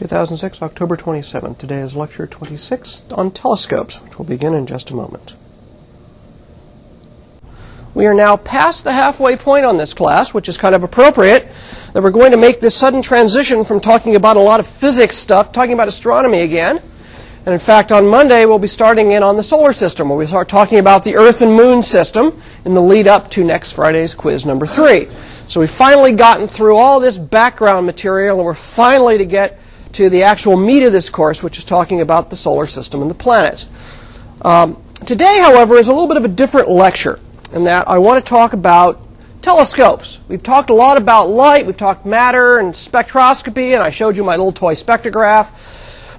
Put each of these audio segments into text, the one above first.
2006, October 27th. Today is lecture 26 on telescopes, which will begin in just a moment. We are now past the halfway point on this class, which is kind of appropriate that we're going to make this sudden transition from talking about a lot of physics stuff, talking about astronomy again. And in fact, on Monday, we'll be starting in on the solar system, where we start talking about the Earth and Moon system in the lead up to next Friday's quiz number three. So we've finally gotten through all this background material, and we're finally to get to the actual meat of this course, which is talking about the solar system and the planets. Um, today, however, is a little bit of a different lecture in that I want to talk about telescopes. We've talked a lot about light, we've talked matter and spectroscopy, and I showed you my little toy spectrograph.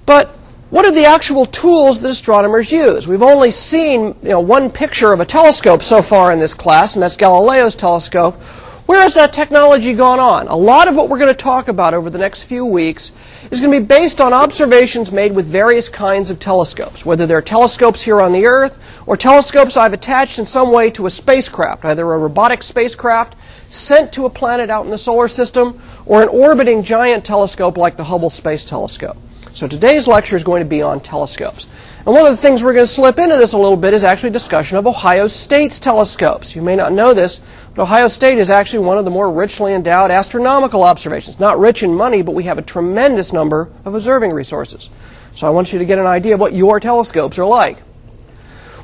But what are the actual tools that astronomers use? We've only seen you know, one picture of a telescope so far in this class, and that's Galileo's telescope. Where has that technology gone on? A lot of what we're going to talk about over the next few weeks is going to be based on observations made with various kinds of telescopes, whether they're telescopes here on the Earth or telescopes I've attached in some way to a spacecraft, either a robotic spacecraft sent to a planet out in the solar system or an orbiting giant telescope like the Hubble Space Telescope. So today's lecture is going to be on telescopes. And one of the things we're going to slip into this a little bit is actually discussion of Ohio State's telescopes. You may not know this, but Ohio State is actually one of the more richly endowed astronomical observations. Not rich in money, but we have a tremendous number of observing resources. So I want you to get an idea of what your telescopes are like.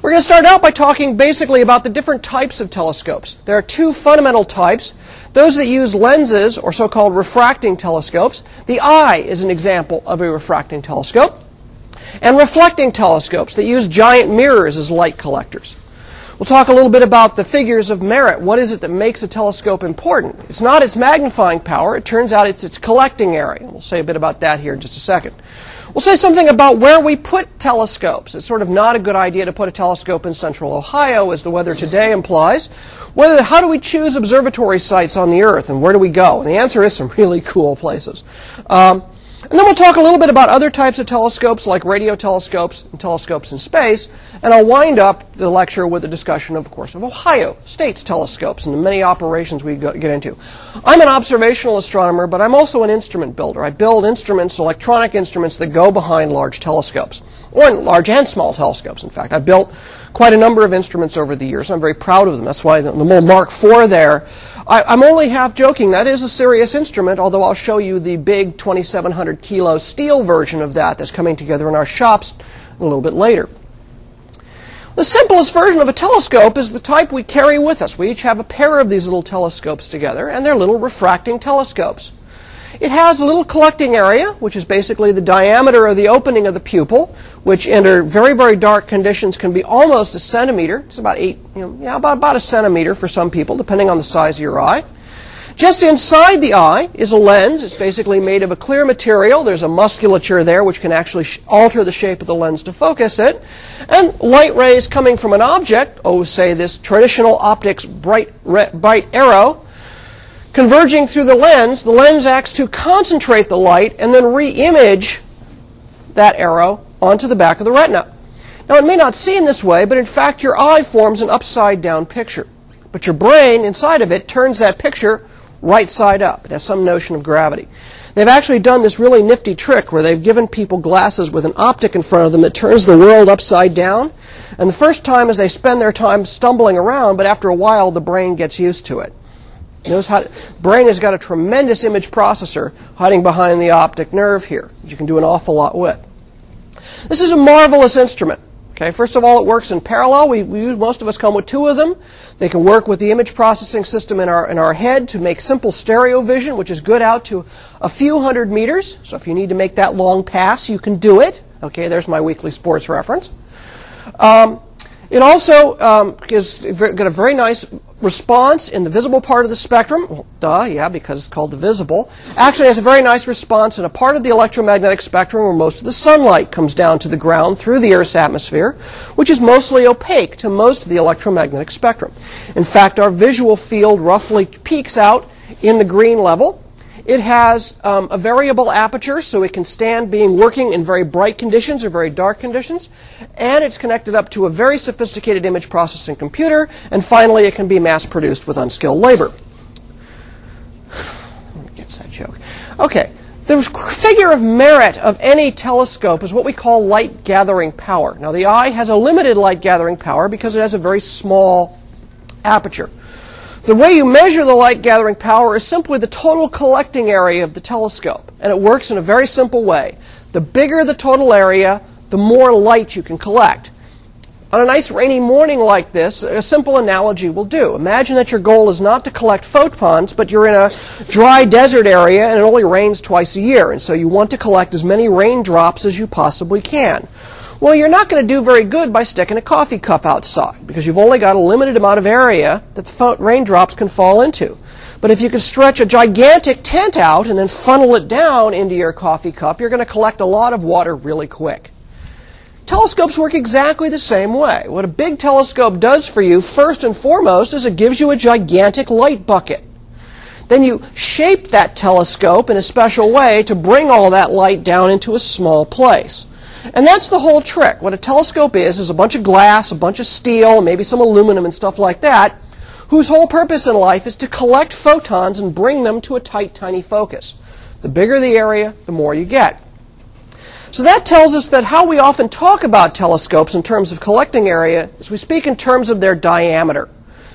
We're going to start out by talking basically about the different types of telescopes. There are two fundamental types. Those that use lenses, or so-called refracting telescopes. The eye is an example of a refracting telescope and reflecting telescopes that use giant mirrors as light collectors. We'll talk a little bit about the figures of merit. What is it that makes a telescope important? It's not its magnifying power. It turns out it's its collecting area. We'll say a bit about that here in just a second. We'll say something about where we put telescopes. It's sort of not a good idea to put a telescope in central Ohio, as the weather today implies. Whether, how do we choose observatory sites on the Earth, and where do we go? And the answer is some really cool places. Um, and then we'll talk a little bit about other types of telescopes, like radio telescopes and telescopes in space. And I'll wind up the lecture with a discussion, of course, of Ohio State's telescopes and the many operations we get into. I'm an observational astronomer, but I'm also an instrument builder. I build instruments, electronic instruments that go behind large telescopes, or large and small telescopes, in fact. I've built quite a number of instruments over the years. I'm very proud of them. That's why the, the little Mark IV there I, am only half joking. That is a serious instrument, although I'll show you the big 2,700 kilo steel version of that that's coming together in our shops a little bit later. The simplest version of a telescope is the type we carry with us. We each have a pair of these little telescopes together, and they're little refracting telescopes. It has a little collecting area, which is basically the diameter of the opening of the pupil, which under very, very dark conditions can be almost a centimeter. It's about eight, you know, yeah, about, about a centimeter for some people, depending on the size of your eye. Just inside the eye is a lens. It's basically made of a clear material. There's a musculature there which can actually sh- alter the shape of the lens to focus it. And light rays coming from an object, oh, say this traditional optics bright, re- bright arrow, converging through the lens, the lens acts to concentrate the light and then re-image that arrow onto the back of the retina. Now, it may not seem this way, but in fact, your eye forms an upside down picture. But your brain, inside of it, turns that picture right side up. It has some notion of gravity. They've actually done this really nifty trick where they've given people glasses with an optic in front of them that turns the world upside down. And the first time is they spend their time stumbling around, but after a while, the brain gets used to it. Knows how to, brain has got a tremendous image processor hiding behind the optic nerve here you can do an awful lot with. This is a marvelous instrument. Okay, first of all, it works in parallel. We, we, most of us come with two of them. They can work with the image processing system in our in our head to make simple stereo vision, which is good out to a few hundred meters. So if you need to make that long pass, you can do it. Okay, there's my weekly sports reference. Um, it also um, got a very nice response in the visible part of the spectrum. Well, duh, yeah, because it's called the visible. Actually, has a very nice response in a part of the electromagnetic spectrum where most of the sunlight comes down to the ground through the Earth's atmosphere, which is mostly opaque to most of the electromagnetic spectrum. In fact, our visual field roughly peaks out in the green level it has um, a variable aperture, so it can stand being working in very bright conditions or very dark conditions. And it's connected up to a very sophisticated image processing computer. And finally, it can be mass produced with unskilled labor. Gets that joke. Okay. The figure of merit of any telescope is what we call light gathering power. Now, the eye has a limited light gathering power because it has a very small aperture. The way you measure the light gathering power is simply the total collecting area of the telescope, and it works in a very simple way. The bigger the total area, the more light you can collect. On a nice rainy morning like this, a simple analogy will do. Imagine that your goal is not to collect photons, but you're in a dry desert area and it only rains twice a year, and so you want to collect as many raindrops as you possibly can. Well, you're not going to do very good by sticking a coffee cup outside because you've only got a limited amount of area that the raindrops can fall into. But if you can stretch a gigantic tent out and then funnel it down into your coffee cup, you're going to collect a lot of water really quick. Telescopes work exactly the same way. What a big telescope does for you, first and foremost, is it gives you a gigantic light bucket. Then you shape that telescope in a special way to bring all that light down into a small place. And that's the whole trick. What a telescope is, is a bunch of glass, a bunch of steel, maybe some aluminum and stuff like that, whose whole purpose in life is to collect photons and bring them to a tight, tiny focus. The bigger the area, the more you get. So that tells us that how we often talk about telescopes in terms of collecting area is we speak in terms of their diameter.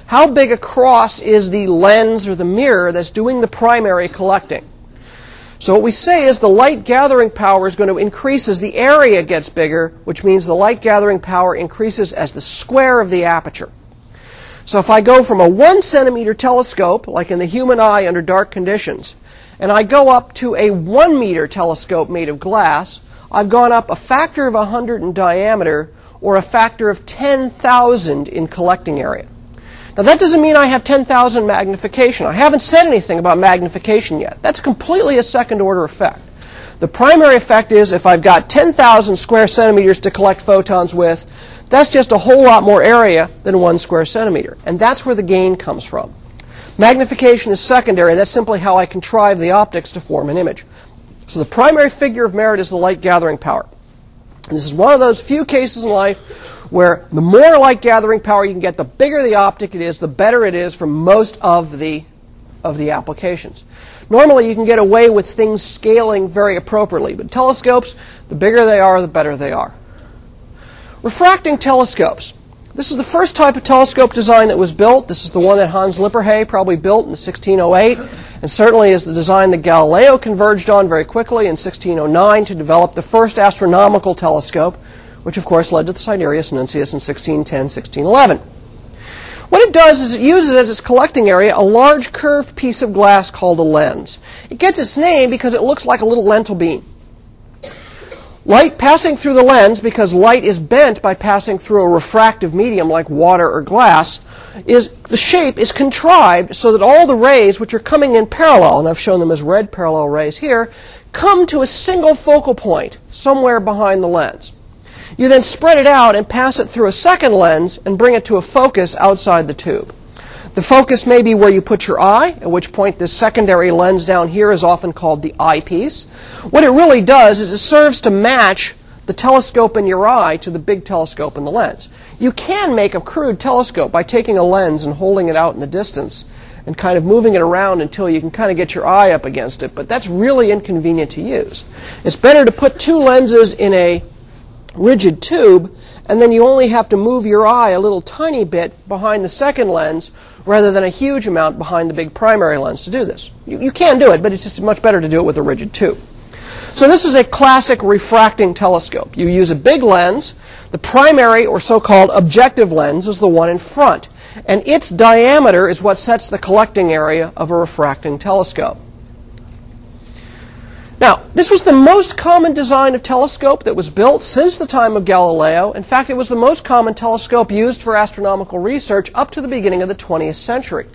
How big across is the lens or the mirror that's doing the primary collecting? So what we say is the light gathering power is going to increase as the area gets bigger, which means the light gathering power increases as the square of the aperture. So if I go from a one centimeter telescope, like in the human eye under dark conditions, and I go up to a one meter telescope made of glass, I've gone up a factor of 100 in diameter or a factor of 10,000 in collecting area. Now that doesn't mean I have 10,000 magnification. I haven't said anything about magnification yet. That's completely a second order effect. The primary effect is if I've got 10,000 square centimeters to collect photons with, that's just a whole lot more area than one square centimeter. And that's where the gain comes from. Magnification is secondary. That's simply how I contrive the optics to form an image. So the primary figure of merit is the light gathering power. This is one of those few cases in life where the more light gathering power you can get, the bigger the optic it is, the better it is for most of the of the applications. Normally you can get away with things scaling very appropriately, but telescopes, the bigger they are, the better they are. Refracting telescopes. This is the first type of telescope design that was built. This is the one that Hans Lippershey probably built in 1608, and certainly is the design that Galileo converged on very quickly in 1609 to develop the first astronomical telescope, which of course led to the Sidereus Nuncius in 1610, 1611. What it does is it uses as its collecting area a large curved piece of glass called a lens. It gets its name because it looks like a little lentil bean. Light passing through the lens, because light is bent by passing through a refractive medium like water or glass, is the shape is contrived so that all the rays which are coming in parallel, and I've shown them as red parallel rays here, come to a single focal point somewhere behind the lens. You then spread it out and pass it through a second lens and bring it to a focus outside the tube. The focus may be where you put your eye, at which point this secondary lens down here is often called the eyepiece. What it really does is it serves to match the telescope in your eye to the big telescope in the lens. You can make a crude telescope by taking a lens and holding it out in the distance and kind of moving it around until you can kind of get your eye up against it, but that's really inconvenient to use. It's better to put two lenses in a rigid tube and then you only have to move your eye a little tiny bit behind the second lens rather than a huge amount behind the big primary lens to do this. You, you can do it, but it's just much better to do it with a rigid tube. So this is a classic refracting telescope. You use a big lens. The primary or so-called objective lens is the one in front. And its diameter is what sets the collecting area of a refracting telescope. Now, this was the most common design of telescope that was built since the time of Galileo. In fact, it was the most common telescope used for astronomical research up to the beginning of the 20th century.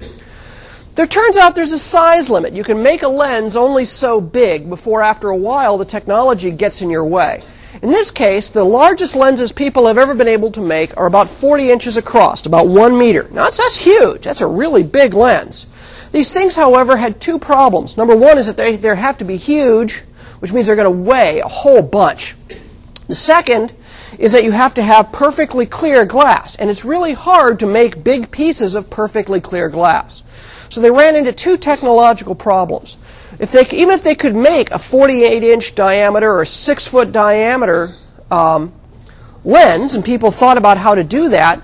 There turns out there's a size limit. You can make a lens only so big before after a while the technology gets in your way. In this case, the largest lenses people have ever been able to make are about 40 inches across, about one meter. Now, that's, that's huge. That's a really big lens. These things, however, had two problems. Number one is that they, they have to be huge, which means they're going to weigh a whole bunch. The second is that you have to have perfectly clear glass, and it's really hard to make big pieces of perfectly clear glass. So they ran into two technological problems. if they, even if they could make a 48 inch diameter or 6 foot diameter um, lens, and people thought about how to do that,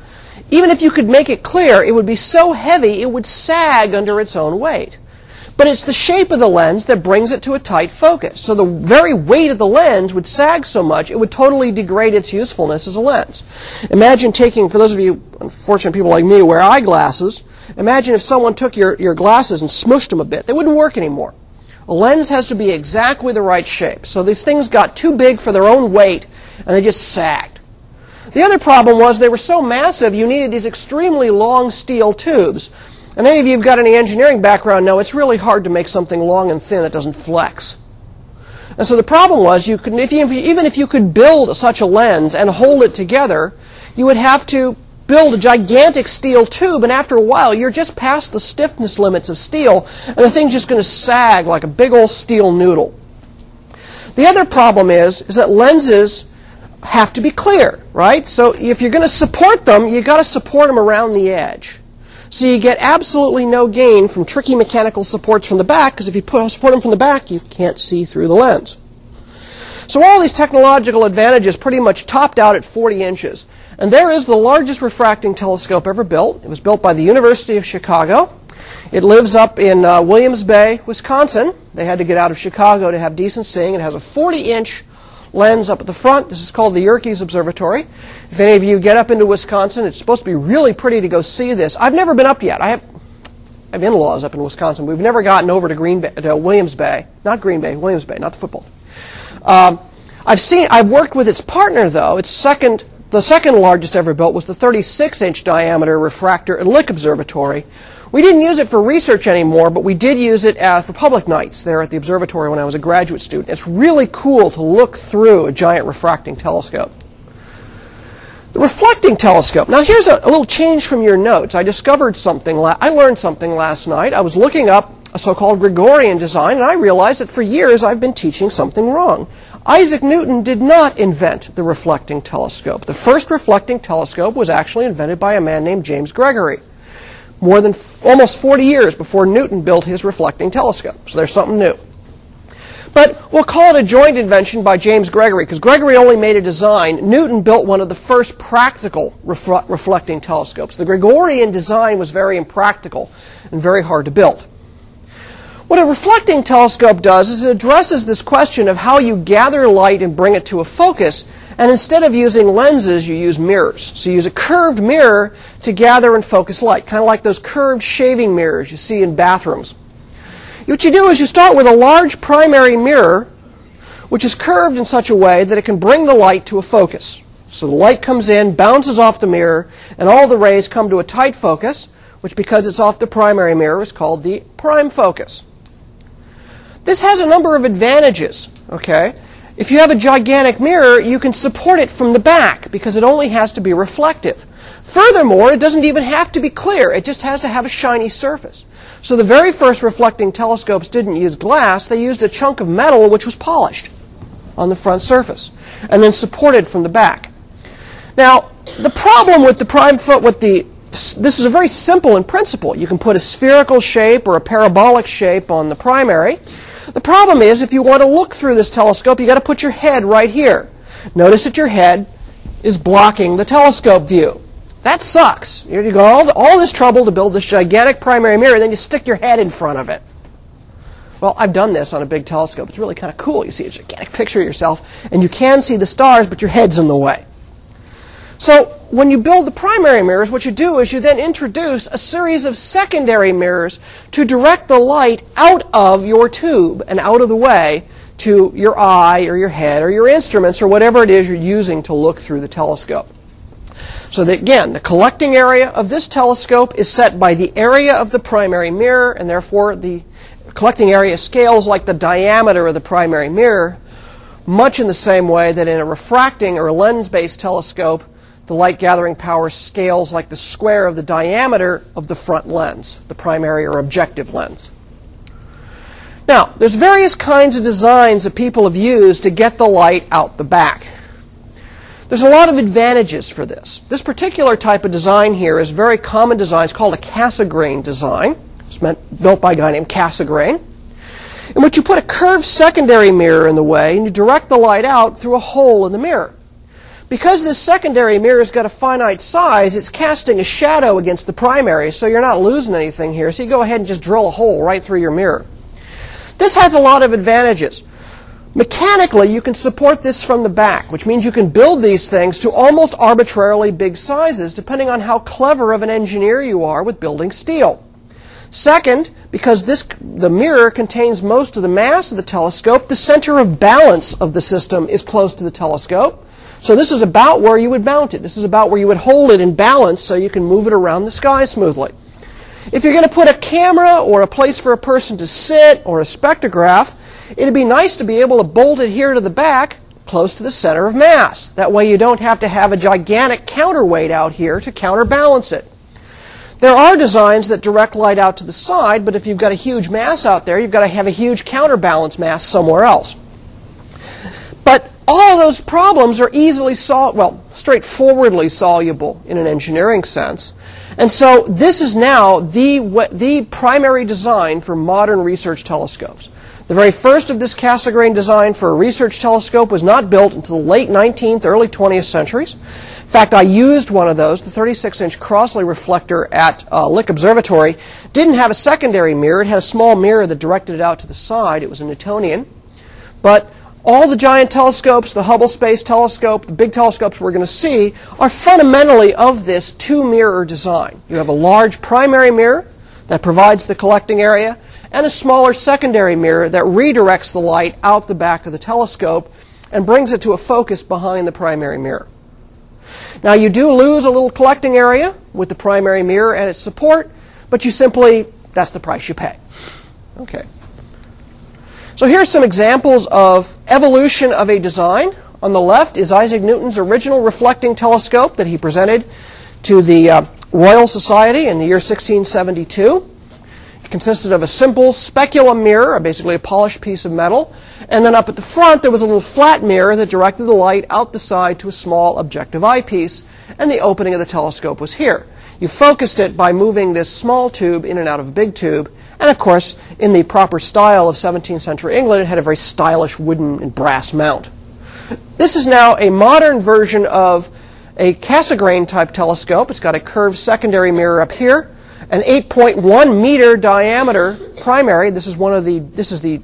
even if you could make it clear, it would be so heavy it would sag under its own weight. But it's the shape of the lens that brings it to a tight focus. So the very weight of the lens would sag so much, it would totally degrade its usefulness as a lens. Imagine taking, for those of you unfortunate people like me who wear eyeglasses, imagine if someone took your, your glasses and smushed them a bit. They wouldn't work anymore. A lens has to be exactly the right shape. So these things got too big for their own weight, and they just sagged. The other problem was they were so massive, you needed these extremely long steel tubes. And any of you who've got any engineering background know it's really hard to make something long and thin that doesn't flex. And so the problem was, you could, if you, even if you could build such a lens and hold it together, you would have to build a gigantic steel tube, and after a while, you're just past the stiffness limits of steel, and the thing's just going to sag like a big old steel noodle. The other problem is, is that lenses have to be clear, right? So if you're going to support them, you've got to support them around the edge. So you get absolutely no gain from tricky mechanical supports from the back, because if you put, support them from the back, you can't see through the lens. So all these technological advantages pretty much topped out at 40 inches. And there is the largest refracting telescope ever built. It was built by the University of Chicago. It lives up in uh, Williams Bay, Wisconsin. They had to get out of Chicago to have decent seeing. It has a 40 inch lens up at the front. This is called the Yerkes Observatory. If any of you get up into Wisconsin, it's supposed to be really pretty to go see this. I've never been up yet. I have, I have in-laws up in Wisconsin. We've never gotten over to Green Bay, to Williams Bay, not Green Bay, Williams Bay, not the football. Um, I've seen, I've worked with its partner though. Its second, the second largest ever built was the 36-inch diameter refractor at Lick Observatory. We didn't use it for research anymore, but we did use it uh, for public nights there at the observatory when I was a graduate student. It's really cool to look through a giant refracting telescope. The reflecting telescope. Now here's a, a little change from your notes. I discovered something, la- I learned something last night. I was looking up a so-called Gregorian design, and I realized that for years I've been teaching something wrong. Isaac Newton did not invent the reflecting telescope. The first reflecting telescope was actually invented by a man named James Gregory more than f- almost 40 years before Newton built his reflecting telescope. So there's something new. But we'll call it a joint invention by James Gregory, because Gregory only made a design. Newton built one of the first practical refl- reflecting telescopes. The Gregorian design was very impractical and very hard to build. What a reflecting telescope does is it addresses this question of how you gather light and bring it to a focus and instead of using lenses, you use mirrors. So you use a curved mirror to gather and focus light, kind of like those curved shaving mirrors you see in bathrooms. What you do is you start with a large primary mirror, which is curved in such a way that it can bring the light to a focus. So the light comes in, bounces off the mirror, and all the rays come to a tight focus, which because it's off the primary mirror is called the prime focus. This has a number of advantages, okay? If you have a gigantic mirror, you can support it from the back because it only has to be reflective. Furthermore, it doesn't even have to be clear. It just has to have a shiny surface. So the very first reflecting telescopes didn't use glass. They used a chunk of metal which was polished on the front surface and then supported from the back. Now, the problem with the prime foot, with the this is a very simple in principle. You can put a spherical shape or a parabolic shape on the primary. The problem is, if you want to look through this telescope, you've got to put your head right here. Notice that your head is blocking the telescope view. That sucks. You go all, all this trouble to build this gigantic primary mirror, then you stick your head in front of it. Well, I've done this on a big telescope. It's really kind of cool. You see a gigantic picture of yourself, and you can see the stars, but your head's in the way. So when you build the primary mirrors, what you do is you then introduce a series of secondary mirrors to direct the light out of your tube and out of the way to your eye or your head or your instruments or whatever it is you're using to look through the telescope. So that again, the collecting area of this telescope is set by the area of the primary mirror, and therefore the collecting area scales like the diameter of the primary mirror, much in the same way that in a refracting or lens-based telescope, the light gathering power scales like the square of the diameter of the front lens, the primary or objective lens. Now, there's various kinds of designs that people have used to get the light out the back. There's a lot of advantages for this. This particular type of design here is a very common design. It's called a Cassegrain design. It's built by a guy named Cassegrain. in which you put a curved secondary mirror in the way and you direct the light out through a hole in the mirror. Because this secondary mirror's got a finite size, it's casting a shadow against the primary, so you're not losing anything here. So you go ahead and just drill a hole right through your mirror. This has a lot of advantages. Mechanically, you can support this from the back, which means you can build these things to almost arbitrarily big sizes, depending on how clever of an engineer you are with building steel. Second, because this, the mirror contains most of the mass of the telescope, the center of balance of the system is close to the telescope. So this is about where you would mount it. This is about where you would hold it in balance so you can move it around the sky smoothly. If you're going to put a camera or a place for a person to sit or a spectrograph, it'd be nice to be able to bolt it here to the back close to the center of mass. That way you don't have to have a gigantic counterweight out here to counterbalance it. There are designs that direct light out to the side, but if you've got a huge mass out there, you've got to have a huge counterbalance mass somewhere else. But all of those problems are easily solved, well, straightforwardly soluble in an engineering sense. And so this is now the, the primary design for modern research telescopes. The very first of this Cassegrain design for a research telescope was not built until the late 19th, early 20th centuries. In fact, I used one of those, the 36-inch Crossley reflector at uh, Lick Observatory. Didn't have a secondary mirror. It had a small mirror that directed it out to the side. It was a Newtonian. But all the giant telescopes, the Hubble Space Telescope, the big telescopes we're going to see, are fundamentally of this two-mirror design. You have a large primary mirror that provides the collecting area, and a smaller secondary mirror that redirects the light out the back of the telescope and brings it to a focus behind the primary mirror. Now you do lose a little collecting area with the primary mirror and its support, but you simply, that's the price you pay. Okay. So here's some examples of evolution of a design. On the left is Isaac Newton's original reflecting telescope that he presented to the uh, Royal Society in the year 1672 It consisted of a simple speculum mirror, basically a polished piece of metal, and then up at the front there was a little flat mirror that directed the light out the side to a small objective eyepiece, and the opening of the telescope was here. You focused it by moving this small tube in and out of a big tube, and of course, in the proper style of 17th century England, it had a very stylish wooden and brass mount. This is now a modern version of a Cassegrain type telescope. It's got a curved secondary mirror up here an 8.1 meter diameter primary. This is one of the, this is the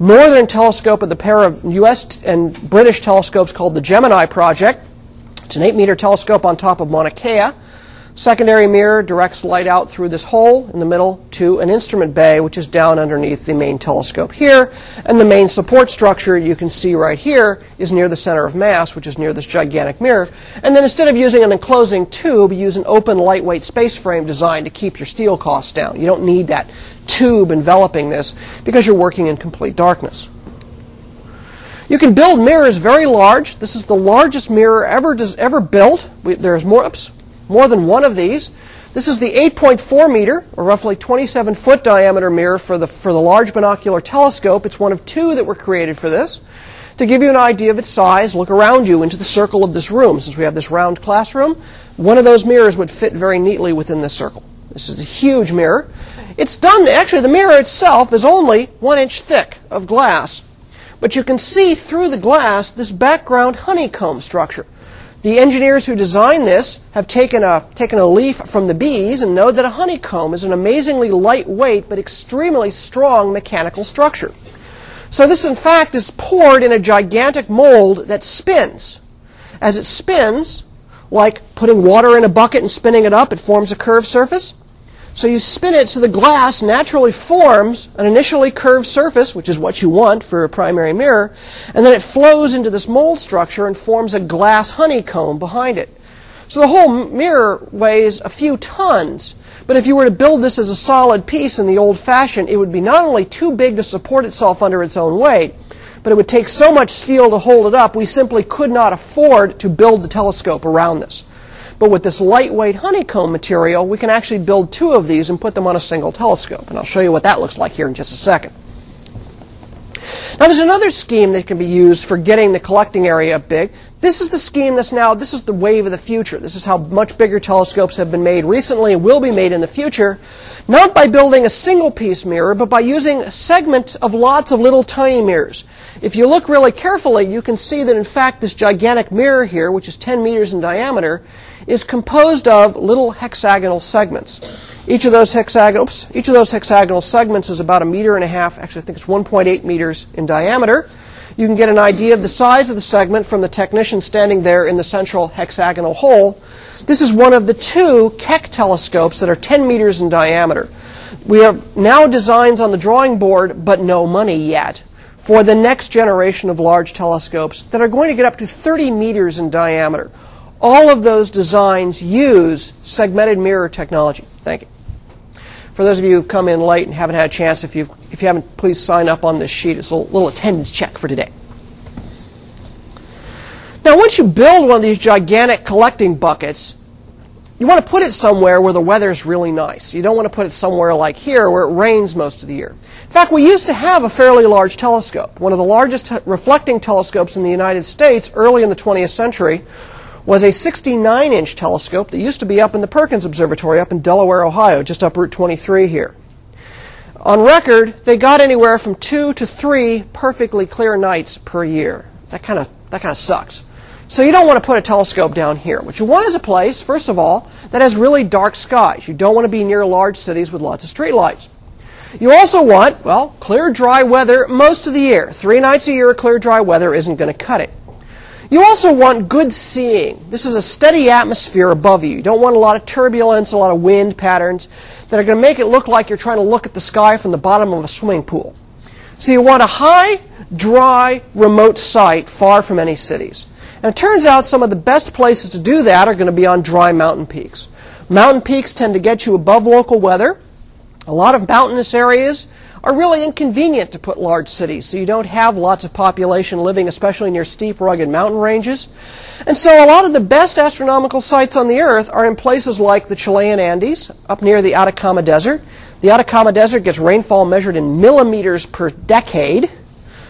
northern telescope of the pair of U.S. and British telescopes called the Gemini Project. It's an 8 meter telescope on top of Mauna Kea. Secondary mirror directs light out through this hole in the middle to an instrument bay, which is down underneath the main telescope here. And the main support structure you can see right here is near the center of mass, which is near this gigantic mirror. And then instead of using an enclosing tube, you use an open, lightweight space frame design to keep your steel costs down. You don't need that tube enveloping this because you're working in complete darkness. You can build mirrors very large. This is the largest mirror ever, ever built. We, there's more, oops, more than one of these. This is the 8.4 meter, or roughly 27 foot diameter mirror for the, for the large binocular telescope. It's one of two that were created for this. To give you an idea of its size, look around you into the circle of this room. Since we have this round classroom, one of those mirrors would fit very neatly within this circle. This is a huge mirror. It's done, actually, the mirror itself is only one inch thick of glass. But you can see through the glass this background honeycomb structure. The engineers who designed this have taken a, taken a leaf from the bees and know that a honeycomb is an amazingly lightweight but extremely strong mechanical structure. So this, in fact, is poured in a gigantic mold that spins. As it spins, like putting water in a bucket and spinning it up, it forms a curved surface. So you spin it so the glass naturally forms an initially curved surface, which is what you want for a primary mirror, and then it flows into this mold structure and forms a glass honeycomb behind it. So the whole mirror weighs a few tons. But if you were to build this as a solid piece in the old fashioned, it would be not only too big to support itself under its own weight, but it would take so much steel to hold it up, we simply could not afford to build the telescope around this. But with this lightweight honeycomb material, we can actually build two of these and put them on a single telescope. And I'll show you what that looks like here in just a second. Now there's another scheme that can be used for getting the collecting area big. This is the scheme that's now, this is the wave of the future. This is how much bigger telescopes have been made recently and will be made in the future. Not by building a single piece mirror, but by using a segment of lots of little tiny mirrors. If you look really carefully, you can see that in fact this gigantic mirror here, which is 10 meters in diameter, is composed of little hexagonal segments. Each of those hexagonal, oops, each of those hexagonal segments is about a meter and a half. Actually, I think it's 1.8 meters in diameter. You can get an idea of the size of the segment from the technician standing there in the central hexagonal hole. This is one of the two Keck telescopes that are 10 meters in diameter. We have now designs on the drawing board, but no money yet for the next generation of large telescopes that are going to get up to 30 meters in diameter. All of those designs use segmented mirror technology. Thank you. For those of you who've come in late and haven't had a chance, if, you've, if you haven't, please sign up on this sheet. It's a little attendance check for today. Now, once you build one of these gigantic collecting buckets, you want to put it somewhere where the weather's really nice. You don't want to put it somewhere like here where it rains most of the year. In fact, we used to have a fairly large telescope. One of the largest reflecting telescopes in the United States early in the 20th century was a 69 inch telescope that used to be up in the Perkins Observatory up in Delaware, Ohio, just up Route 23 here. On record, they got anywhere from two to three perfectly clear nights per year. That kind of that kind of sucks. So you don't want to put a telescope down here. What you want is a place, first of all, that has really dark skies. You don't want to be near large cities with lots of streetlights. You also want, well, clear, dry weather most of the year. Three nights a year, of clear, dry weather isn't going to cut it. You also want good seeing. This is a steady atmosphere above you. You don't want a lot of turbulence, a lot of wind patterns that are going to make it look like you're trying to look at the sky from the bottom of a swimming pool. So you want a high, dry, remote site far from any cities. And it turns out some of the best places to do that are going to be on dry mountain peaks. Mountain peaks tend to get you above local weather. A lot of mountainous areas are really inconvenient to put large cities, so you don't have lots of population living, especially near steep, rugged mountain ranges. And so a lot of the best astronomical sites on the Earth are in places like the Chilean Andes, up near the Atacama Desert. The Atacama Desert gets rainfall measured in millimeters per decade,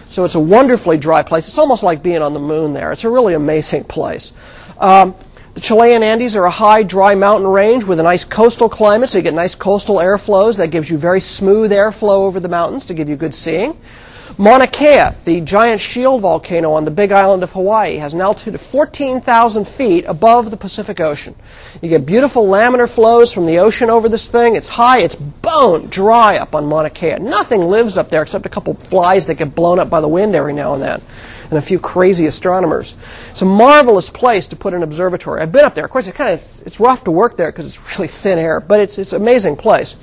so it's a wonderfully dry place. It's almost like being on the moon there. It's a really amazing place. Um, the Chilean Andes are a high, dry mountain range with a nice coastal climate, so you get nice coastal airflows. That gives you very smooth airflow over the mountains to give you good seeing. Mauna Kea, the giant shield volcano on the big island of Hawaii, has an altitude of 14,000 feet above the Pacific Ocean. You get beautiful laminar flows from the ocean over this thing. It's high, it's bone dry up on Mauna Kea. Nothing lives up there except a couple flies that get blown up by the wind every now and then, and a few crazy astronomers. It's a marvelous place to put an observatory. I've been up there. Of course, it kind of it's rough to work there because it's really thin air, but it's it's an amazing place.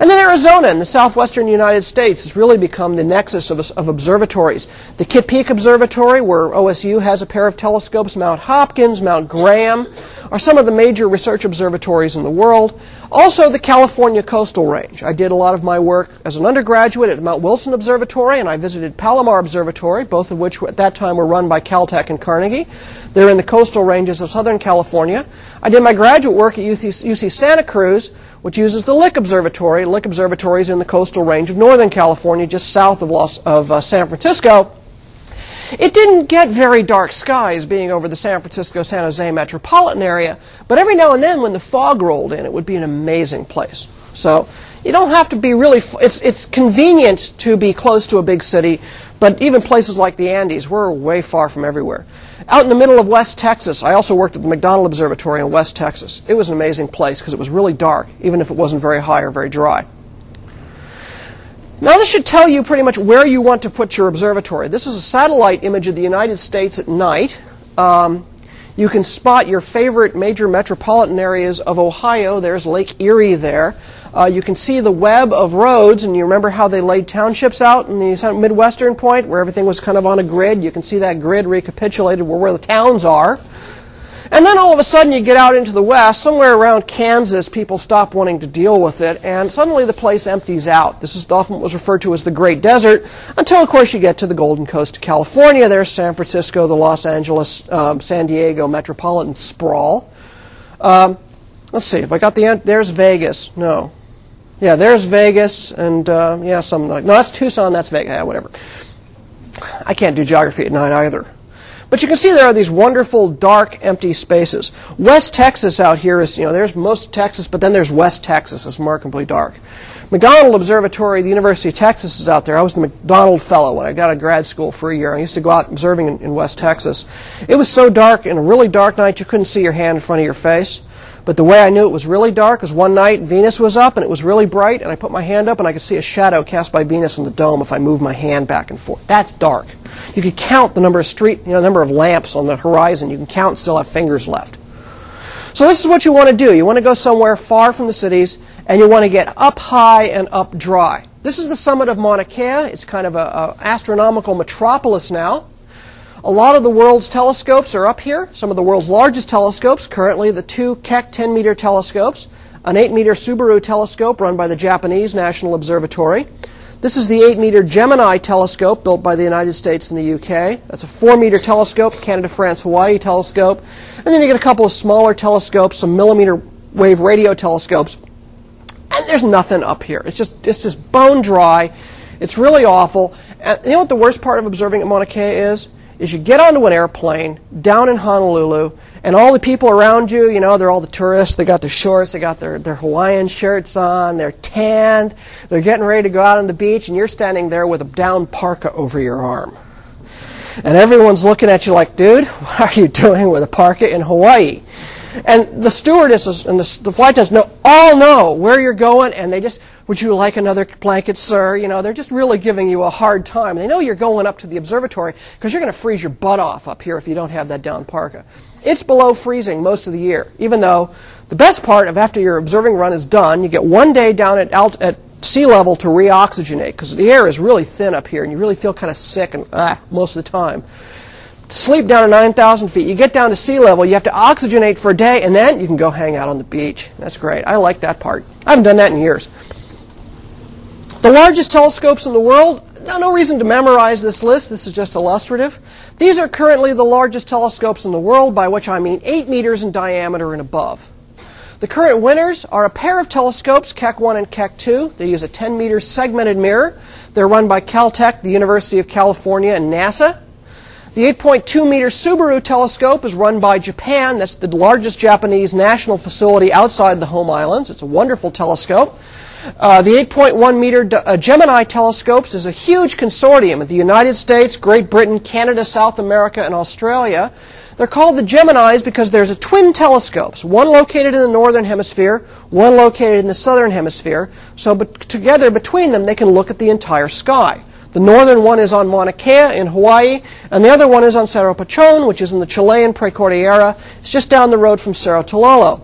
And then Arizona in the southwestern United States has really become the nexus of, of, observatories. The Kitt Peak Observatory, where OSU has a pair of telescopes, Mount Hopkins, Mount Graham, are some of the major research observatories in the world. Also, the California Coastal Range. I did a lot of my work as an undergraduate at Mount Wilson Observatory, and I visited Palomar Observatory, both of which at that time were run by Caltech and Carnegie. They're in the coastal ranges of Southern California. I did my graduate work at UC, UC Santa Cruz, which uses the Lick Observatory. Lick Observatory is in the coastal range of Northern California, just south of, Los, of uh, San Francisco. It didn't get very dark skies being over the San Francisco San Jose metropolitan area, but every now and then when the fog rolled in, it would be an amazing place. So you don't have to be really, it's, it's convenient to be close to a big city, but even places like the Andes, we're way far from everywhere. Out in the middle of West Texas, I also worked at the McDonald Observatory in West Texas. It was an amazing place because it was really dark, even if it wasn't very high or very dry. Now, this should tell you pretty much where you want to put your observatory. This is a satellite image of the United States at night. Um, you can spot your favorite major metropolitan areas of Ohio. There's Lake Erie there. Uh, you can see the web of roads, and you remember how they laid townships out in the Midwestern point where everything was kind of on a grid. You can see that grid recapitulated where, where the towns are. And then all of a sudden you get out into the west, somewhere around Kansas, people stop wanting to deal with it, and suddenly the place empties out. This is often what was referred to as the Great Desert, until of course you get to the Golden Coast of California. There's San Francisco, the Los Angeles, um, San Diego metropolitan sprawl. Um, let's see, if I got the, end, there's Vegas. No. Yeah, there's Vegas, and uh, yeah, something like no, that's Tucson, that's Vegas, yeah, whatever. I can't do geography at night either. But you can see there are these wonderful dark empty spaces. West Texas out here is, you know, there's most of Texas, but then there's West Texas. It's remarkably dark. McDonald Observatory, the University of Texas is out there. I was the McDonald Fellow when I got out grad school for a year. I used to go out observing in, in West Texas. It was so dark, in a really dark night, you couldn't see your hand in front of your face. But the way I knew it was really dark was one night Venus was up and it was really bright, and I put my hand up and I could see a shadow cast by Venus in the dome if I moved my hand back and forth. That's dark. You could count the number of street, you know, number of lamps on the horizon. You can count and still have fingers left. So this is what you want to do. You want to go somewhere far from the cities, and you want to get up high and up dry. This is the summit of Mauna Kea. It's kind of an astronomical metropolis now. A lot of the world's telescopes are up here. Some of the world's largest telescopes, currently the two Keck 10 meter telescopes, an 8 meter Subaru telescope run by the Japanese National Observatory. This is the 8 meter Gemini telescope built by the United States and the UK. That's a 4 meter telescope, Canada, France, Hawaii telescope. And then you get a couple of smaller telescopes, some millimeter wave radio telescopes. And there's nothing up here. It's just, it's just bone dry. It's really awful. And you know what the worst part of observing at Mauna Kea is? Is you get onto an airplane down in Honolulu, and all the people around you, you know, they're all the tourists. They got their shorts, they got their, their Hawaiian shirts on, they're tanned, they're getting ready to go out on the beach, and you're standing there with a down parka over your arm. And everyone's looking at you like, dude, what are you doing with a parka in Hawaii? And the stewardesses and the, the flight attendants know, all know where you're going, and they just, would you like another blanket, sir? You know, they're just really giving you a hard time. They know you're going up to the observatory because you're going to freeze your butt off up here if you don't have that down parka. It's below freezing most of the year, even though the best part of after your observing run is done, you get one day down at, alt, at sea level to reoxygenate because the air is really thin up here and you really feel kind of sick and ah, most of the time sleep down to 9,000 feet. You get down to sea level, you have to oxygenate for a day, and then you can go hang out on the beach. That's great. I like that part. I haven't done that in years. The largest telescopes in the world, now, no reason to memorize this list. This is just illustrative. These are currently the largest telescopes in the world, by which I mean 8 meters in diameter and above. The current winners are a pair of telescopes, Keck 1 and Keck 2. They use a 10 meter segmented mirror. They're run by Caltech, the University of California, and NASA. The 8.2 meter Subaru telescope is run by Japan. That's the largest Japanese national facility outside the home islands. It's a wonderful telescope. Uh, the 8.1 meter uh, Gemini telescopes is a huge consortium of the United States, Great Britain, Canada, South America, and Australia. They're called the Geminis because there's a twin telescopes, one located in the northern hemisphere, one located in the southern hemisphere. So be- together between them, they can look at the entire sky. The northern one is on Mauna Kea in Hawaii, and the other one is on Cerro Pachon, which is in the Chilean Precordillera. It's just down the road from Cerro Tololo.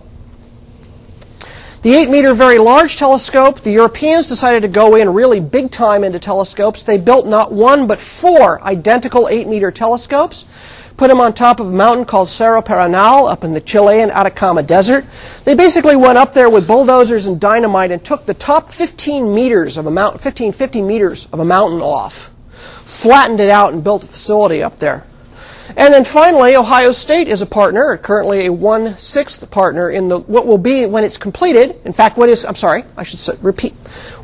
The 8 meter very large telescope, the Europeans decided to go in really big time into telescopes. They built not one but four identical 8 meter telescopes put them on top of a mountain called Cerro Paranal up in the Chilean Atacama Desert. They basically went up there with bulldozers and dynamite and took the top 15 meters of a mountain, 15, 50 meters of a mountain off, flattened it out and built a facility up there. And then finally, Ohio State is a partner, currently a one-sixth partner in the, what will be when it's completed. In fact, what is, I'm sorry, I should say, repeat.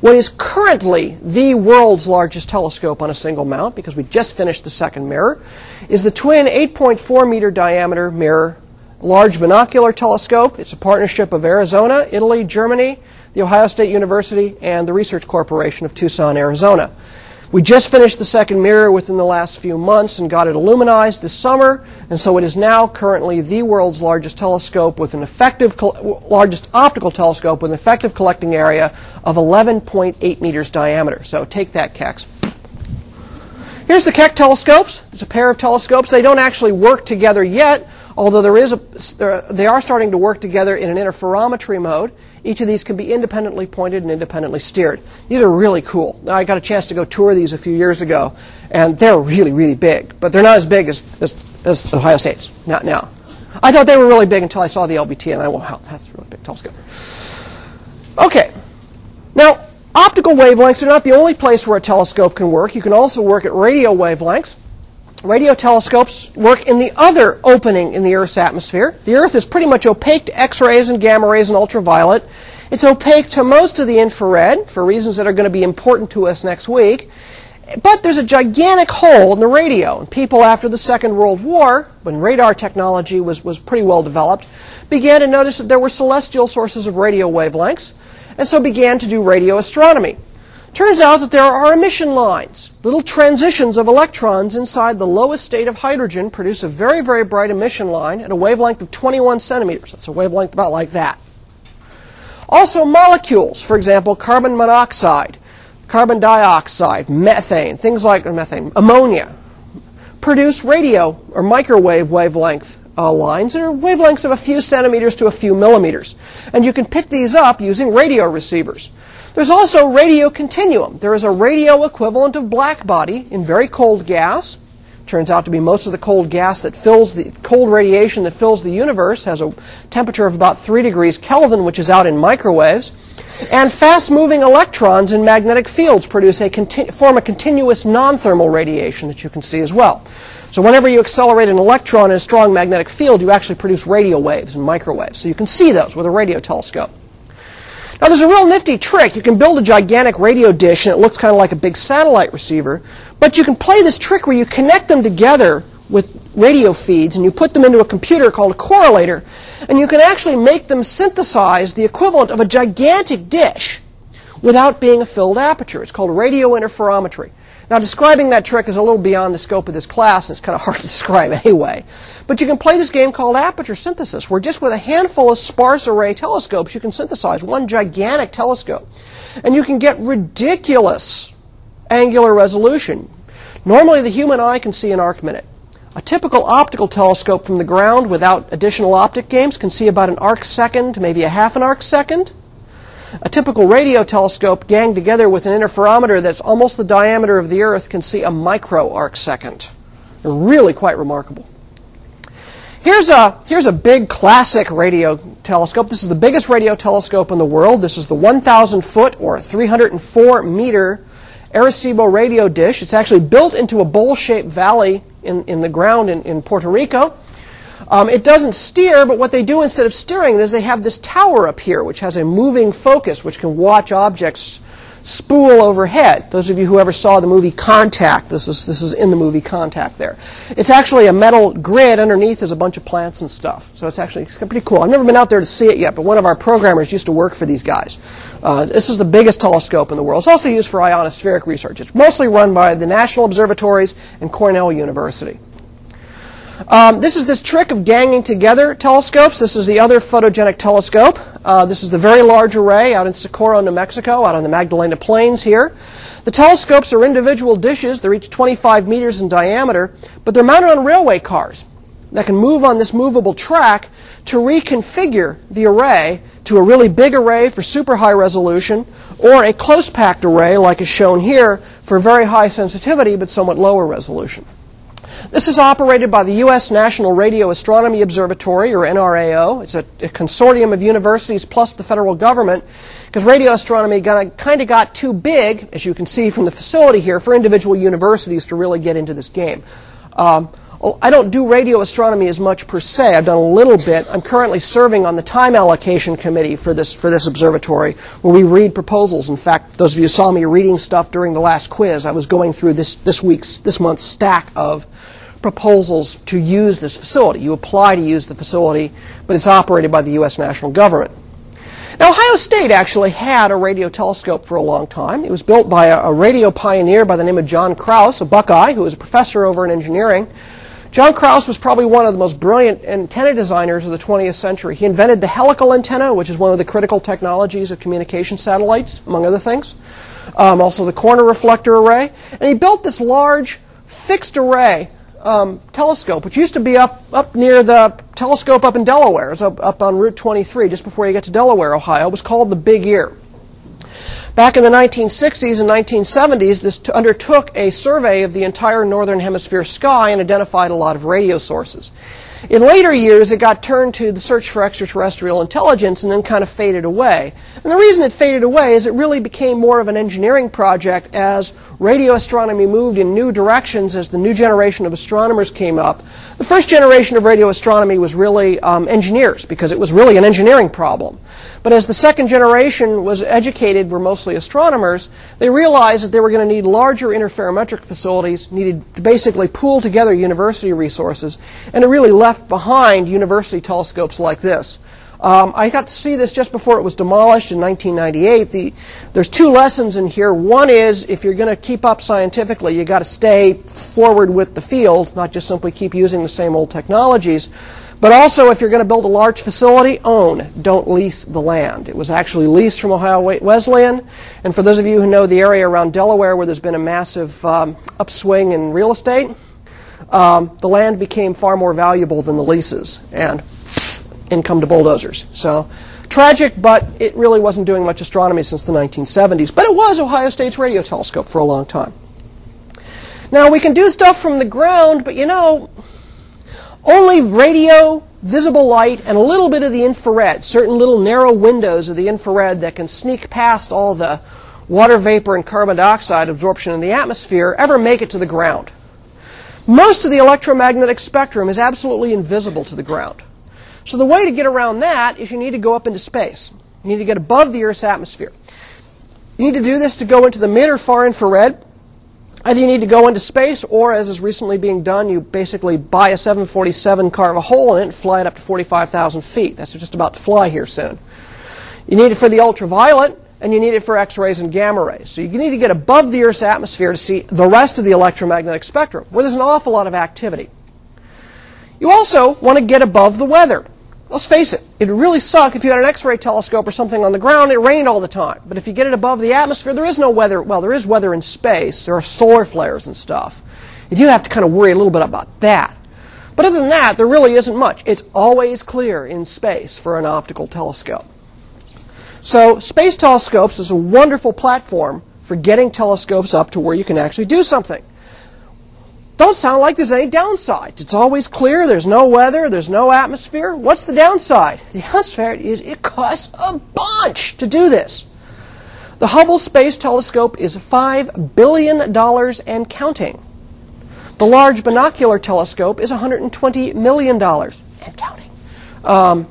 What is currently the world's largest telescope on a single mount, because we just finished the second mirror, is the twin 8.4 meter diameter mirror large binocular telescope. It's a partnership of Arizona, Italy, Germany, the Ohio State University, and the Research Corporation of Tucson, Arizona. We just finished the second mirror within the last few months and got it aluminized this summer, and so it is now currently the world's largest telescope with an effective, largest optical telescope with an effective collecting area of 11.8 meters diameter. So take that, Kecks. Here's the Keck telescopes. It's a pair of telescopes. They don't actually work together yet, although there is a, they are starting to work together in an interferometry mode. Each of these can be independently pointed and independently steered. These are really cool. I got a chance to go tour these a few years ago, and they're really, really big, but they're not as big as, as, as Ohio State's. Not now. I thought they were really big until I saw the LBT, and I went, wow, that's a really big telescope. Okay. Now, Optical wavelengths are not the only place where a telescope can work. You can also work at radio wavelengths. Radio telescopes work in the other opening in the Earth's atmosphere. The Earth is pretty much opaque to X rays and gamma rays and ultraviolet. It's opaque to most of the infrared for reasons that are going to be important to us next week. But there's a gigantic hole in the radio. And people after the Second World War, when radar technology was, was pretty well developed, began to notice that there were celestial sources of radio wavelengths, and so began to do radio astronomy. Turns out that there are emission lines. Little transitions of electrons inside the lowest state of hydrogen produce a very, very bright emission line at a wavelength of 21 centimeters. That's a wavelength about like that. Also, molecules, for example, carbon monoxide, carbon dioxide, methane, things like methane, ammonia, produce radio or microwave wavelength uh, lines that are wavelengths of a few centimeters to a few millimeters. And you can pick these up using radio receivers. There's also radio continuum. There is a radio equivalent of black body in very cold gas. Turns out to be most of the cold gas that fills the cold radiation that fills the universe has a temperature of about 3 degrees Kelvin, which is out in microwaves. And fast moving electrons in magnetic fields produce a conti- form a continuous non thermal radiation that you can see as well. So whenever you accelerate an electron in a strong magnetic field, you actually produce radio waves and microwaves. So you can see those with a radio telescope. Now there's a real nifty trick. You can build a gigantic radio dish and it looks kind of like a big satellite receiver, but you can play this trick where you connect them together with radio feeds and you put them into a computer called a correlator and you can actually make them synthesize the equivalent of a gigantic dish without being a filled aperture. It's called radio interferometry. Now, describing that trick is a little beyond the scope of this class, and it's kind of hard to describe anyway. But you can play this game called aperture synthesis, where just with a handful of sparse array telescopes, you can synthesize one gigantic telescope. And you can get ridiculous angular resolution. Normally, the human eye can see an arc minute. A typical optical telescope from the ground without additional optic games can see about an arc second, maybe a half an arc second. A typical radio telescope ganged together with an interferometer that's almost the diameter of the Earth can see a micro arc second. Really quite remarkable. Here's a, here's a big classic radio telescope. This is the biggest radio telescope in the world. This is the 1,000 foot or 304 meter Arecibo radio dish. It's actually built into a bowl shaped valley in, in the ground in, in Puerto Rico. Um, it doesn't steer, but what they do instead of steering is they have this tower up here, which has a moving focus, which can watch objects spool overhead. Those of you who ever saw the movie Contact, this is this is in the movie Contact. There, it's actually a metal grid underneath. There's a bunch of plants and stuff, so it's actually it's pretty cool. I've never been out there to see it yet, but one of our programmers used to work for these guys. Uh, this is the biggest telescope in the world. It's also used for ionospheric research. It's mostly run by the national observatories and Cornell University. Um, this is this trick of ganging together telescopes. This is the other photogenic telescope. Uh, this is the very large array out in Socorro, New Mexico, out on the Magdalena Plains here. The telescopes are individual dishes. They're each 25 meters in diameter, but they're mounted on railway cars that can move on this movable track to reconfigure the array to a really big array for super high resolution or a close packed array like is shown here for very high sensitivity but somewhat lower resolution. This is operated by the U.S. National Radio Astronomy Observatory, or NRAO. It's a, a consortium of universities plus the federal government, because radio astronomy kind of got too big, as you can see from the facility here, for individual universities to really get into this game. Um, Oh, I don't do radio astronomy as much per se. I've done a little bit. I'm currently serving on the time allocation committee for this for this observatory, where we read proposals. In fact, those of you who saw me reading stuff during the last quiz, I was going through this this week's this month's stack of proposals to use this facility. You apply to use the facility, but it's operated by the U.S. national government. Now, Ohio State actually had a radio telescope for a long time. It was built by a, a radio pioneer by the name of John Kraus, a Buckeye, who was a professor over in engineering. John Kraus was probably one of the most brilliant antenna designers of the 20th century. He invented the helical antenna, which is one of the critical technologies of communication satellites, among other things. Um, also the corner reflector array. And he built this large fixed array um, telescope, which used to be up, up near the telescope up in Delaware. It's up, up on Route 23, just before you get to Delaware, Ohio. It was called the Big Ear. Back in the 1960s and 1970s, this t- undertook a survey of the entire northern hemisphere sky and identified a lot of radio sources. In later years, it got turned to the search for extraterrestrial intelligence and then kind of faded away. And the reason it faded away is it really became more of an engineering project as radio astronomy moved in new directions as the new generation of astronomers came up. The first generation of radio astronomy was really um, engineers because it was really an engineering problem. But as the second generation was educated, were mostly astronomers, they realized that they were going to need larger interferometric facilities, needed to basically pool together university resources, and it really left behind university telescopes like this. Um, I got to see this just before it was demolished in 1998. The, there's two lessons in here. One is if you're going to keep up scientifically, you've got to stay forward with the field, not just simply keep using the same old technologies. But also, if you're going to build a large facility, own. Don't lease the land. It was actually leased from Ohio Wesleyan. And for those of you who know the area around Delaware where there's been a massive um, upswing in real estate, um, the land became far more valuable than the leases. And in come to bulldozers. So tragic, but it really wasn't doing much astronomy since the 1970s. But it was Ohio State's radio telescope for a long time. Now we can do stuff from the ground, but you know, only radio, visible light, and a little bit of the infrared, certain little narrow windows of the infrared that can sneak past all the water vapor and carbon dioxide absorption in the atmosphere ever make it to the ground. Most of the electromagnetic spectrum is absolutely invisible to the ground. So the way to get around that is you need to go up into space. You need to get above the Earth's atmosphere. You need to do this to go into the mid or far infrared. Either you need to go into space, or as is recently being done, you basically buy a 747, carve a hole in it, and fly it up to 45,000 feet. That's just about to fly here soon. You need it for the ultraviolet, and you need it for X-rays and gamma rays. So you need to get above the Earth's atmosphere to see the rest of the electromagnetic spectrum, where there's an awful lot of activity. You also want to get above the weather. Let's face it, it'd really suck if you had an X-ray telescope or something on the ground, it rained all the time. But if you get it above the atmosphere, there is no weather. Well, there is weather in space. There are solar flares and stuff. You do have to kind of worry a little bit about that. But other than that, there really isn't much. It's always clear in space for an optical telescope. So space telescopes is a wonderful platform for getting telescopes up to where you can actually do something don't sound like there's any downsides. It's always clear, there's no weather, there's no atmosphere. What's the downside? The downside is it costs a bunch to do this. The Hubble Space Telescope is $5 billion and counting. The Large Binocular Telescope is $120 million and counting. Um,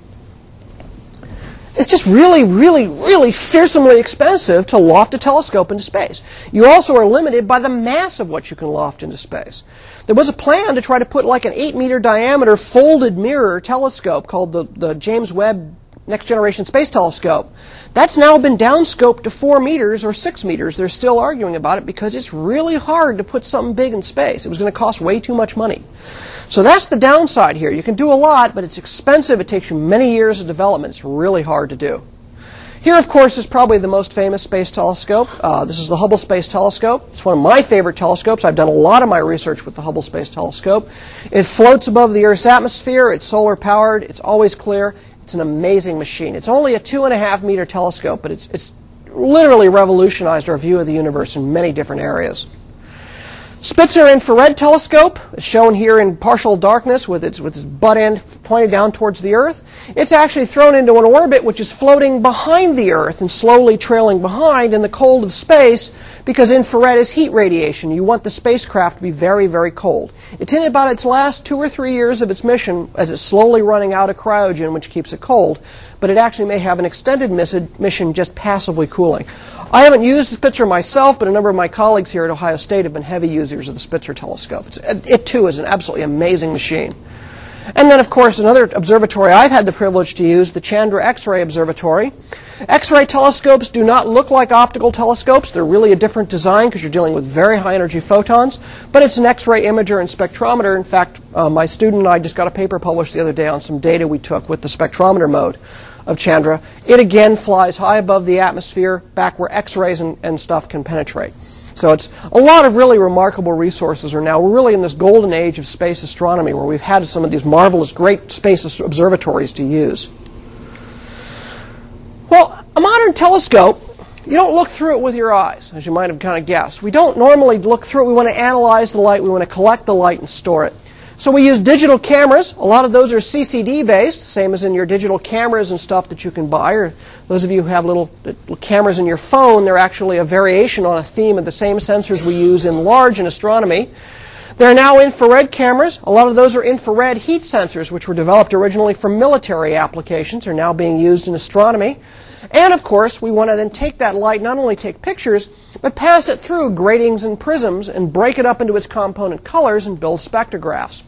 it's just really, really, really fearsomely expensive to loft a telescope into space. You also are limited by the mass of what you can loft into space. There was a plan to try to put like an 8 meter diameter folded mirror telescope called the, the James Webb Next Generation Space Telescope. That's now been downscoped to 4 meters or 6 meters. They're still arguing about it because it's really hard to put something big in space. It was going to cost way too much money. So that's the downside here. You can do a lot, but it's expensive. It takes you many years of development. It's really hard to do. Here, of course, is probably the most famous space telescope. Uh, this is the Hubble Space Telescope. It's one of my favorite telescopes. I've done a lot of my research with the Hubble Space Telescope. It floats above the Earth's atmosphere. It's solar powered. It's always clear. It's an amazing machine. It's only a two and a half meter telescope, but it's, it's literally revolutionized our view of the universe in many different areas. Spitzer Infrared Telescope shown here in partial darkness with its, with its butt end pointed down towards the Earth. It's actually thrown into an orbit which is floating behind the Earth and slowly trailing behind in the cold of space because infrared is heat radiation. You want the spacecraft to be very, very cold. It's in about its last two or three years of its mission as it's slowly running out of cryogen, which keeps it cold, but it actually may have an extended mission just passively cooling. I haven't used the Spitzer myself, but a number of my colleagues here at Ohio State have been heavy users of the Spitzer telescope. It's, it too is an absolutely amazing machine. And then, of course, another observatory I've had the privilege to use, the Chandra X-ray Observatory. X-ray telescopes do not look like optical telescopes. They're really a different design because you're dealing with very high energy photons. But it's an X-ray imager and spectrometer. In fact, uh, my student and I just got a paper published the other day on some data we took with the spectrometer mode of Chandra. It again flies high above the atmosphere, back where X-rays and, and stuff can penetrate. So it's a lot of really remarkable resources are now. We're really in this golden age of space astronomy where we've had some of these marvelous, great space observatories to use. Well, a modern telescope, you don't look through it with your eyes, as you might have kind of guessed. We don't normally look through it. We want to analyze the light. We want to collect the light and store it. So we use digital cameras. A lot of those are CCD based, same as in your digital cameras and stuff that you can buy. Or those of you who have little, little, cameras in your phone, they're actually a variation on a theme of the same sensors we use in large in astronomy. There are now infrared cameras. A lot of those are infrared heat sensors, which were developed originally for military applications, are now being used in astronomy. And of course, we want to then take that light, not only take pictures, but pass it through gratings and prisms and break it up into its component colors and build spectrographs.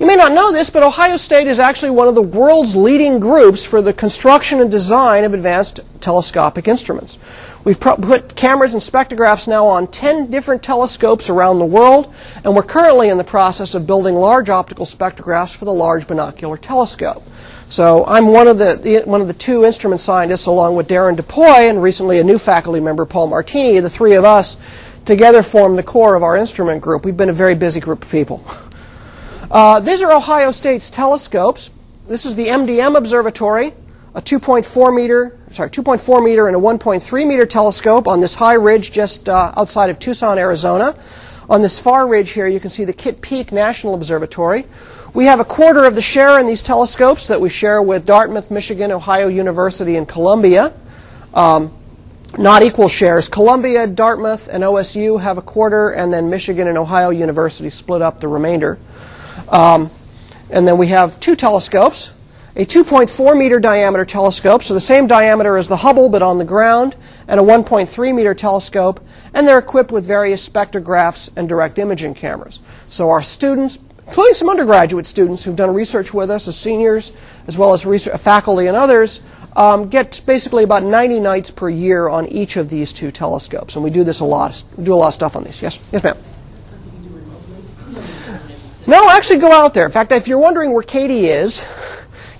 You may not know this, but Ohio State is actually one of the world's leading groups for the construction and design of advanced telescopic instruments. We've put cameras and spectrographs now on 10 different telescopes around the world, and we're currently in the process of building large optical spectrographs for the Large Binocular Telescope. So I'm one of the, one of the two instrument scientists along with Darren DePoy and recently a new faculty member, Paul Martini. The three of us together form the core of our instrument group. We've been a very busy group of people. Uh, these are Ohio State's telescopes. This is the MDM Observatory, a 2.4 meter, sorry, 2.4 meter and a 1.3 meter telescope on this high ridge just uh, outside of Tucson, Arizona. On this far ridge here, you can see the Kitt Peak National Observatory. We have a quarter of the share in these telescopes that we share with Dartmouth, Michigan, Ohio University, and Columbia. Um, not equal shares. Columbia, Dartmouth, and OSU have a quarter, and then Michigan and Ohio University split up the remainder. Um, and then we have two telescopes a 2.4 meter diameter telescope, so the same diameter as the Hubble but on the ground, and a 1.3 meter telescope, and they're equipped with various spectrographs and direct imaging cameras. So our students, including some undergraduate students who've done research with us as seniors, as well as research, faculty and others, um, get basically about 90 nights per year on each of these two telescopes. And we do this a lot. We do a lot of stuff on these. Yes, yes, ma'am. No, actually go out there. In fact, if you're wondering where Katie is,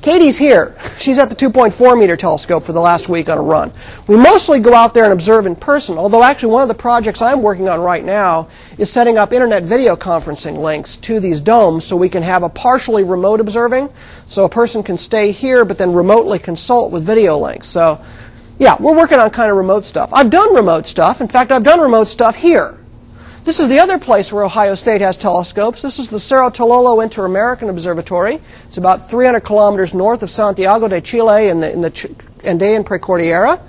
Katie's here. She's at the 2.4 meter telescope for the last week on a run. We mostly go out there and observe in person, although actually one of the projects I'm working on right now is setting up internet video conferencing links to these domes so we can have a partially remote observing. So a person can stay here but then remotely consult with video links. So yeah, we're working on kind of remote stuff. I've done remote stuff. In fact, I've done remote stuff here. This is the other place where Ohio State has telescopes. This is the Cerro Tololo Inter-American Observatory. It's about 300 kilometers north of Santiago de Chile in the, in the Ch- Andean Precordillera.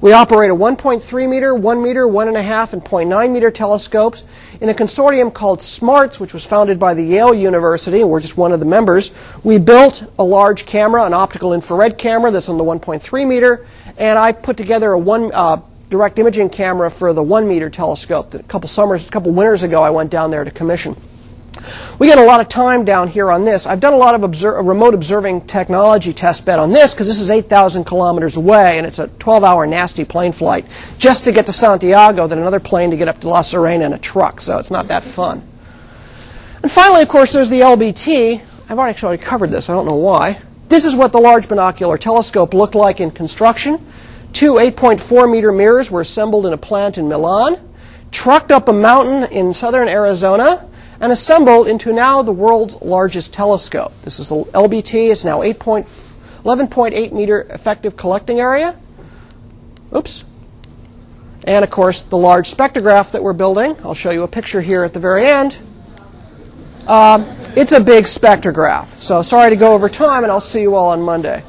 We operate a 1.3 meter, 1 meter, 1.5, and 0.9 meter telescopes in a consortium called SMARTS, which was founded by the Yale University, and we're just one of the members. We built a large camera, an optical infrared camera that's on the 1.3 meter, and I put together a one, uh, direct imaging camera for the one meter telescope that a couple summers, a couple winters ago I went down there to commission. We get a lot of time down here on this. I've done a lot of observe, remote observing technology test bed on this because this is 8,000 kilometers away and it's a 12 hour nasty plane flight just to get to Santiago, then another plane to get up to La Serena in a truck, so it's not that fun. And finally, of course, there's the LBT. I've already actually covered this, I don't know why. This is what the Large Binocular Telescope looked like in construction. Two 8.4 meter mirrors were assembled in a plant in Milan, trucked up a mountain in southern Arizona, and assembled into now the world's largest telescope. This is the LBT. It's now 11.8 meter effective collecting area. Oops. And of course, the large spectrograph that we're building. I'll show you a picture here at the very end. Um, it's a big spectrograph. So sorry to go over time, and I'll see you all on Monday.